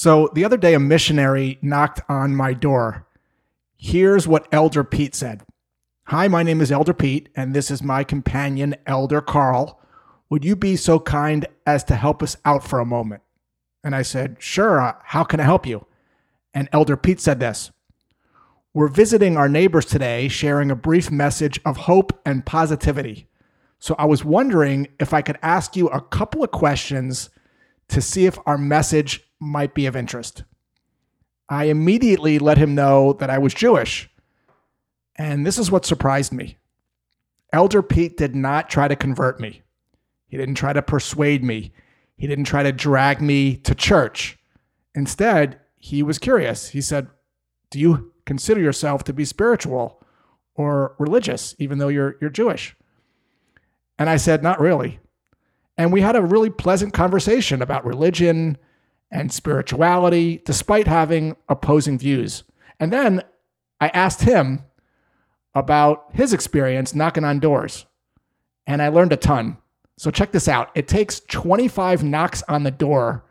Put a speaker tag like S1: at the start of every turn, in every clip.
S1: So the other day, a missionary knocked on my door. Here's what Elder Pete said Hi, my name is Elder Pete, and this is my companion, Elder Carl. Would you be so kind as to help us out for a moment? And I said, Sure, uh, how can I help you? And Elder Pete said this We're visiting our neighbors today, sharing a brief message of hope and positivity. So I was wondering if I could ask you a couple of questions to see if our message might be of interest. I immediately let him know that I was Jewish. And this is what surprised me. Elder Pete did not try to convert me. He didn't try to persuade me. He didn't try to drag me to church. Instead, he was curious. He said, Do you consider yourself to be spiritual or religious, even though you're, you're Jewish? And I said, Not really. And we had a really pleasant conversation about religion and spirituality, despite having opposing views. And then I asked him about his experience knocking on doors, and I learned a ton. So check this out it takes 25 knocks on the door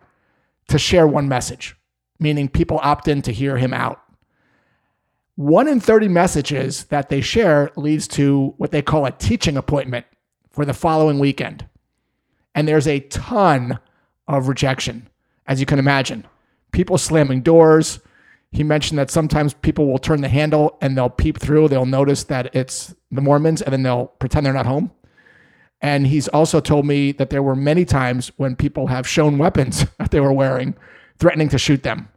S1: to share one message, meaning people opt in to hear him out. One in 30 messages that they share leads to what they call a teaching appointment for the following weekend. And there's a ton of rejection as you can imagine. People slamming doors. He mentioned that sometimes people will turn the handle and they'll peep through. They'll notice that it's the Mormons and then they'll pretend they're not home. And he's also told me that there were many times when people have shown weapons that they were wearing, threatening to shoot them.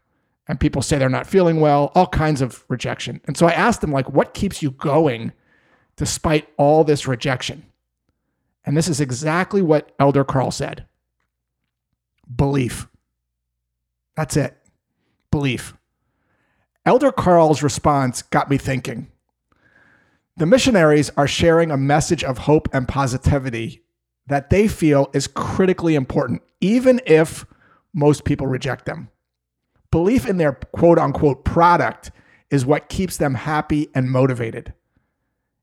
S1: And people say they're not feeling well, all kinds of rejection. And so I asked him, like, what keeps you going despite all this rejection? And this is exactly what Elder Carl said belief. That's it. Belief. Elder Carl's response got me thinking. The missionaries are sharing a message of hope and positivity that they feel is critically important, even if most people reject them. Belief in their quote unquote product is what keeps them happy and motivated.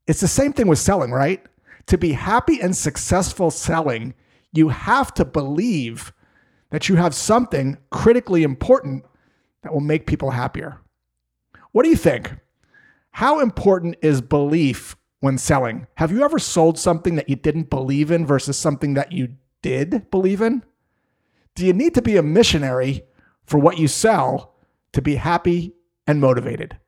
S1: It's the same thing with selling, right? To be happy and successful selling, you have to believe that you have something critically important that will make people happier. What do you think? How important is belief when selling? Have you ever sold something that you didn't believe in versus something that you did believe in? Do you need to be a missionary for what you sell to be happy and motivated?